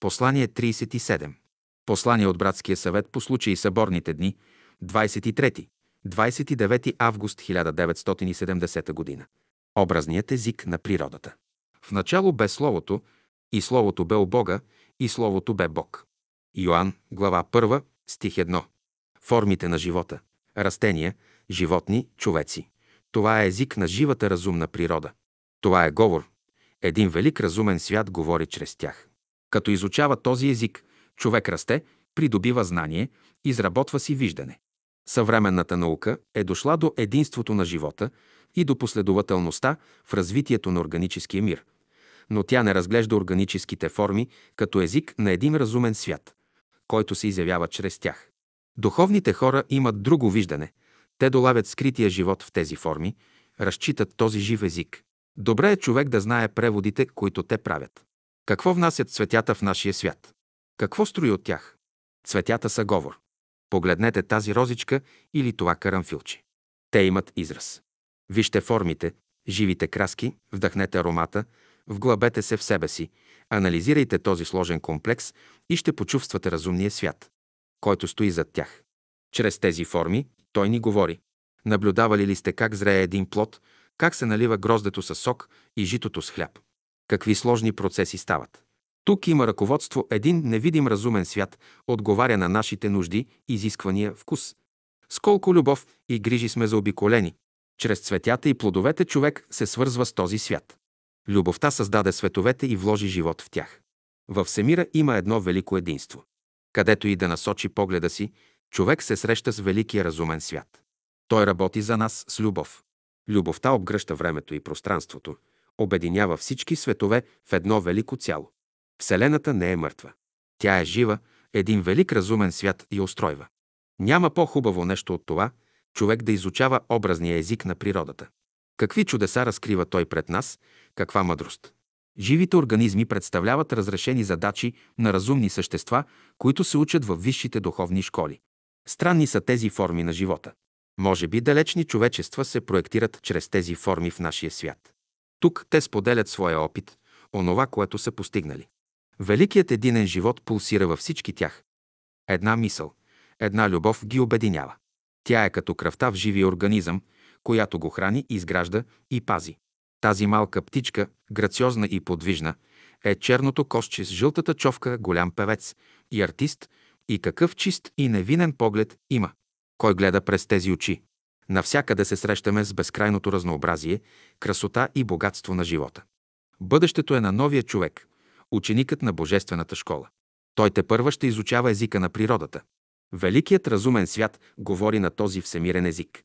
Послание 37. Послание от Братския съвет по случаи съборните дни, 23. 29 август 1970 г. Образният език на природата. В начало бе Словото, и Словото бе у Бога, и Словото бе Бог. Йоанн, глава 1, стих 1. Формите на живота. Растения, животни, човеци. Това е език на живата разумна природа. Това е говор. Един велик разумен свят говори чрез тях. Като изучава този език, човек расте, придобива знание, изработва си виждане. Съвременната наука е дошла до единството на живота и до последователността в развитието на органическия мир. Но тя не разглежда органическите форми като език на един разумен свят, който се изявява чрез тях. Духовните хора имат друго виждане. Те долавят скрития живот в тези форми, разчитат този жив език. Добре е човек да знае преводите, които те правят. Какво внасят цветята в нашия свят? Какво строи от тях? Цветята са говор. Погледнете тази розичка или това карамфилче. Те имат израз. Вижте формите, живите краски, вдъхнете аромата, вглъбете се в себе си, анализирайте този сложен комплекс и ще почувствате разумния свят, който стои зад тях. Чрез тези форми той ни говори. Наблюдавали ли сте как зрее един плод, как се налива гроздето с сок и житото с хляб? Какви сложни процеси стават? Тук има ръководство, един невидим разумен свят отговаря на нашите нужди, изисквания, вкус. С колко любов и грижи сме заобиколени. Чрез цветята и плодовете човек се свързва с този свят. Любовта създаде световете и вложи живот в тях. Във всемира има едно велико единство. Където и да насочи погледа си, човек се среща с великия разумен свят. Той работи за нас с любов. Любовта обгръща времето и пространството, обединява всички светове в едно велико цяло. Вселената не е мъртва. Тя е жива, един велик разумен свят я устройва. Няма по-хубаво нещо от това, човек да изучава образния език на природата. Какви чудеса разкрива той пред нас, каква мъдрост. Живите организми представляват разрешени задачи на разумни същества, които се учат в висшите духовни школи. Странни са тези форми на живота. Може би далечни човечества се проектират чрез тези форми в нашия свят. Тук те споделят своя опит, онова, което са постигнали. Великият единен живот пулсира във всички тях. Една мисъл, една любов ги обединява. Тя е като кръвта в живия организъм, която го храни, изгражда и пази. Тази малка птичка, грациозна и подвижна, е черното кошче с жълтата човка, голям певец и артист, и какъв чист и невинен поглед има. Кой гледа през тези очи? Навсякъде се срещаме с безкрайното разнообразие, красота и богатство на живота. Бъдещето е на новия човек, ученикът на Божествената школа. Той те първа ще изучава езика на природата. Великият разумен свят говори на този всемирен език.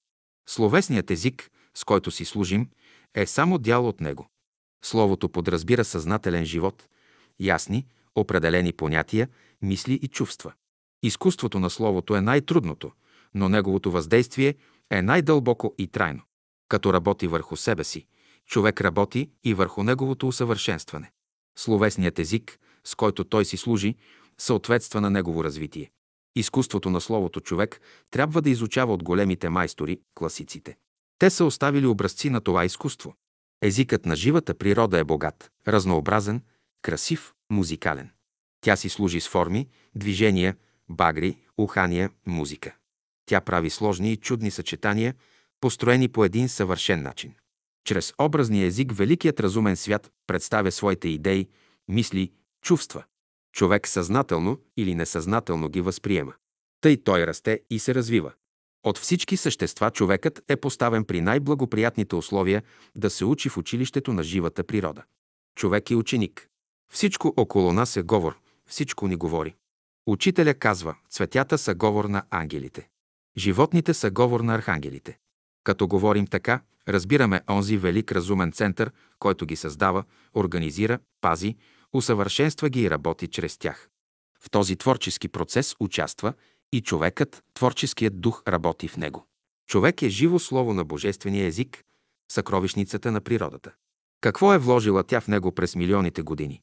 Словесният език, с който си служим, е само дял от него. Словото подразбира съзнателен живот, ясни, определени понятия, мисли и чувства. Изкуството на Словото е най-трудното, но неговото въздействие е най-дълбоко и трайно. Като работи върху себе си, човек работи и върху неговото усъвършенстване. Словесният език, с който той си служи, съответства на негово развитие. Изкуството на словото човек трябва да изучава от големите майстори, класиците. Те са оставили образци на това изкуство. Езикът на живата природа е богат, разнообразен, красив, музикален. Тя си служи с форми, движения, багри, ухания, музика. Тя прави сложни и чудни съчетания, построени по един съвършен начин. Чрез образния език великият разумен свят представя своите идеи, мисли, чувства. Човек съзнателно или несъзнателно ги възприема. Тъй той расте и се развива. От всички същества човекът е поставен при най-благоприятните условия да се учи в училището на живата природа. Човек е ученик. Всичко около нас е говор, всичко ни говори. Учителя казва, цветята са говор на ангелите. Животните са говор на архангелите. Като говорим така, разбираме онзи велик разумен център, който ги създава, организира, пази, усъвършенства ги и работи чрез тях. В този творчески процес участва и човекът, творческият дух работи в него. Човек е живо слово на божествения език, съкровищницата на природата. Какво е вложила тя в него през милионите години?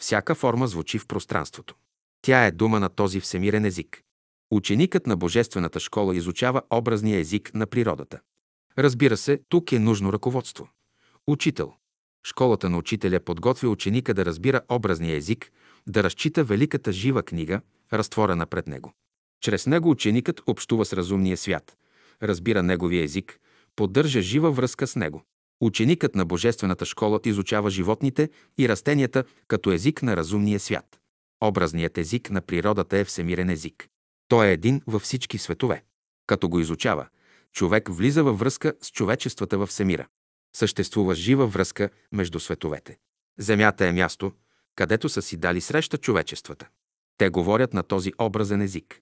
Всяка форма звучи в пространството. Тя е дума на този всемирен език. Ученикът на Божествената школа изучава образния език на природата. Разбира се, тук е нужно ръководство. Учител. Школата на учителя подготвя ученика да разбира образния език, да разчита великата жива книга, разтворена пред него. Чрез него ученикът общува с разумния свят, разбира неговия език, поддържа жива връзка с него. Ученикът на Божествената школа изучава животните и растенията като език на разумния свят. Образният език на природата е всемирен език. Той е един във всички светове. Като го изучава, човек влиза във връзка с човечествата във всемира. Съществува жива връзка между световете. Земята е място, където са си дали среща човечествата. Те говорят на този образен език.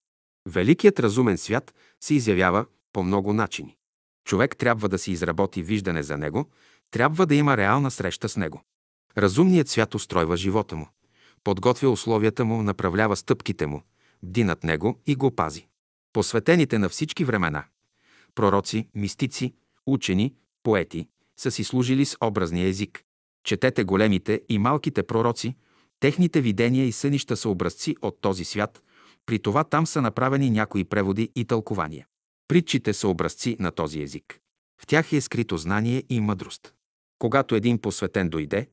Великият разумен свят се изявява по много начини. Човек трябва да си изработи виждане за него, трябва да има реална среща с него. Разумният свят устройва живота му, подготвя условията му, направлява стъпките му, бди над него и го пази. Посветените на всички времена – пророци, мистици, учени, поети – са си служили с образния език. Четете големите и малките пророци, техните видения и сънища са образци от този свят, при това там са направени някои преводи и тълкования. Притчите са образци на този език. В тях е скрито знание и мъдрост. Когато един посветен дойде,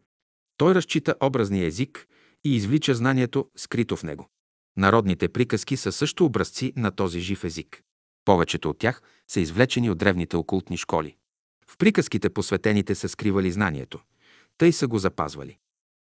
той разчита образния език и извлича знанието, скрито в него. Народните приказки са също образци на този жив език. Повечето от тях са извлечени от древните окултни школи. В приказките посветените са скривали знанието, тъй са го запазвали.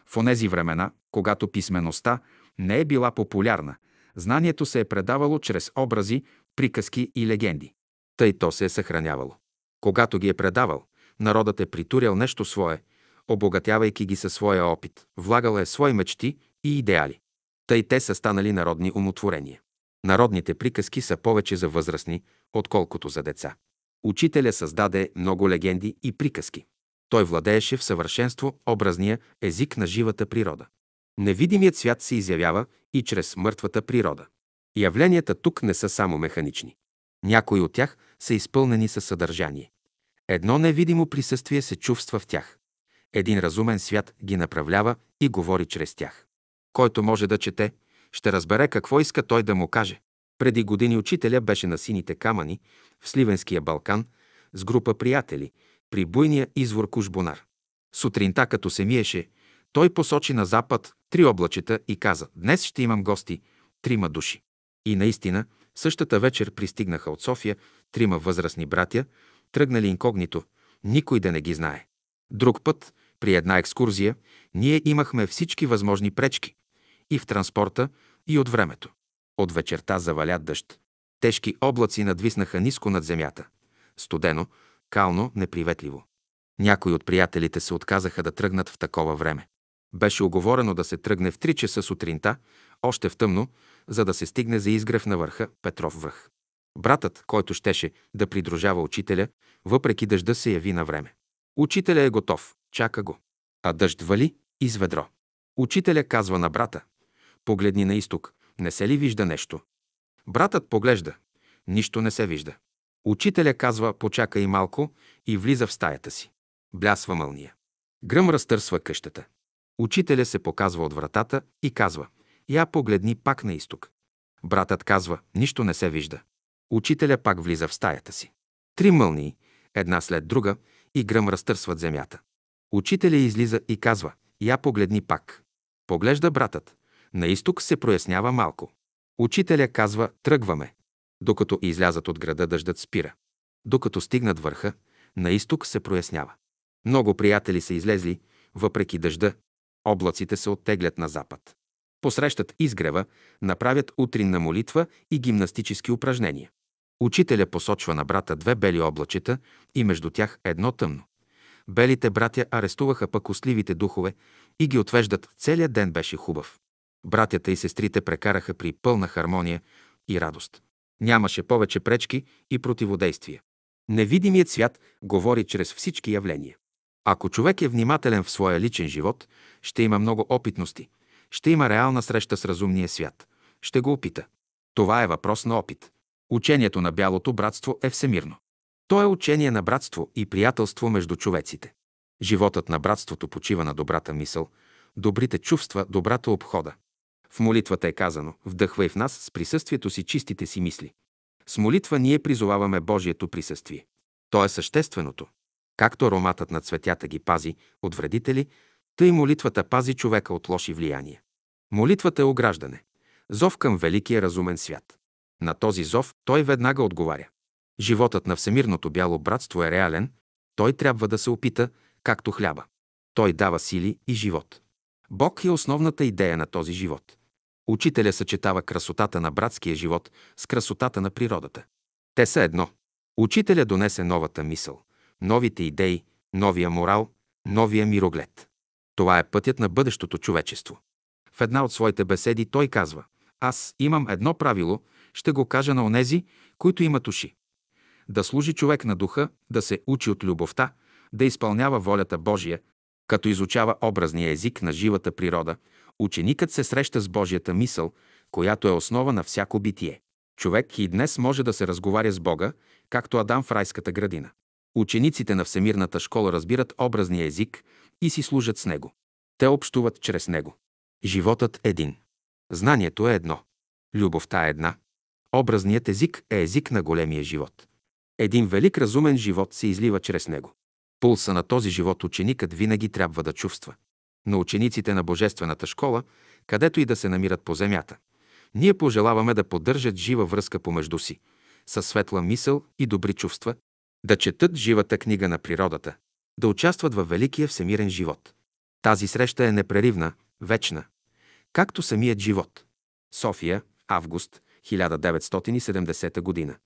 В онези времена, когато писмеността не е била популярна, знанието се е предавало чрез образи, приказки и легенди. Тъй то се е съхранявало. Когато ги е предавал, народът е притурял нещо свое, обогатявайки ги със своя опит, влагал е свои мечти и идеали. Тъй те са станали народни умотворения. Народните приказки са повече за възрастни, отколкото за деца. Учителя създаде много легенди и приказки. Той владееше в съвършенство образния език на живата природа. Невидимият свят се изявява и чрез мъртвата природа. Явленията тук не са само механични. Някои от тях са изпълнени със съдържание. Едно невидимо присъствие се чувства в тях. Един разумен свят ги направлява и говори чрез тях. Който може да чете, ще разбере какво иска той да му каже. Преди години учителя беше на сините камъни в Сливенския Балкан с група приятели при буйния извор Кушбонар. Сутринта, като се миеше, той посочи на запад три облачета и каза «Днес ще имам гости, трима души». И наистина, същата вечер пристигнаха от София трима възрастни братя, тръгнали инкогнито, никой да не ги знае. Друг път, при една екскурзия, ние имахме всички възможни пречки и в транспорта, и от времето. От вечерта заваля дъжд. Тежки облаци надвиснаха ниско над земята. Студено, кално, неприветливо. Някои от приятелите се отказаха да тръгнат в такова време. Беше оговорено да се тръгне в 3 часа сутринта, още в тъмно, за да се стигне за изгрев на върха Петров връх. Братът, който щеше да придружава учителя, въпреки дъжда се яви на време. Учителя е готов, чака го. А дъжд вали из ведро. Учителя казва на брата, погледни на изток, не се ли вижда нещо? Братът поглежда, нищо не се вижда. Учителя казва, почакай малко и влиза в стаята си. Блясва мълния. Гръм разтърсва къщата. Учителя се показва от вратата и казва, я погледни пак на изток. Братът казва, нищо не се вижда. Учителя пак влиза в стаята си. Три мълнии, една след друга, и гръм разтърсват земята. Учителя излиза и казва, я погледни пак. Поглежда братът. На изток се прояснява малко. Учителя казва, тръгваме. Докато излязат от града, дъждът спира. Докато стигнат върха, на изток се прояснява. Много приятели са излезли, въпреки дъжда, облаците се оттеглят на запад. Посрещат изгрева, направят утринна молитва и гимнастически упражнения. Учителя посочва на брата две бели облачета и между тях едно тъмно. Белите братя арестуваха пък духове и ги отвеждат. Целият ден беше хубав. Братята и сестрите прекараха при пълна хармония и радост. Нямаше повече пречки и противодействия. Невидимият свят говори чрез всички явления. Ако човек е внимателен в своя личен живот, ще има много опитности, ще има реална среща с разумния свят. Ще го опита. Това е въпрос на опит. Учението на бялото братство е всемирно. То е учение на братство и приятелство между човеците. Животът на братството почива на добрата мисъл, добрите чувства, добрата обхода. В молитвата е казано «Вдъхвай в нас с присъствието си чистите си мисли». С молитва ние призоваваме Божието присъствие. То е същественото. Както ароматът на цветята ги пази от вредители, тъй молитвата пази човека от лоши влияния. Молитвата е ограждане. Зов към великия разумен свят. На този зов той веднага отговаря. Животът на Всемирното бяло братство е реален, той трябва да се опита, както хляба. Той дава сили и живот. Бог е основната идея на този живот. Учителя съчетава красотата на братския живот с красотата на природата. Те са едно. Учителя донесе новата мисъл, новите идеи, новия морал, новия мироглед. Това е пътят на бъдещото човечество. В една от своите беседи той казва «Аз имам едно правило, ще го кажа на онези, които имат уши. Да служи човек на духа, да се учи от любовта, да изпълнява волята Божия, като изучава образния език на живата природа, ученикът се среща с Божията мисъл, която е основа на всяко битие. Човек и днес може да се разговаря с Бога, както Адам в райската градина. Учениците на Всемирната школа разбират образния език и си служат с него. Те общуват чрез него. Животът е един. Знанието е едно. Любовта е една. Образният език е език на големия живот. Един велик разумен живот се излива чрез него. Пулса на този живот ученикът винаги трябва да чувства. На учениците на Божествената школа, където и да се намират по земята, ние пожелаваме да поддържат жива връзка помежду си, със светла мисъл и добри чувства, да четат живата книга на природата, да участват във великия всемирен живот. Тази среща е непреривна, вечна, както самият живот. София, август 1970 година.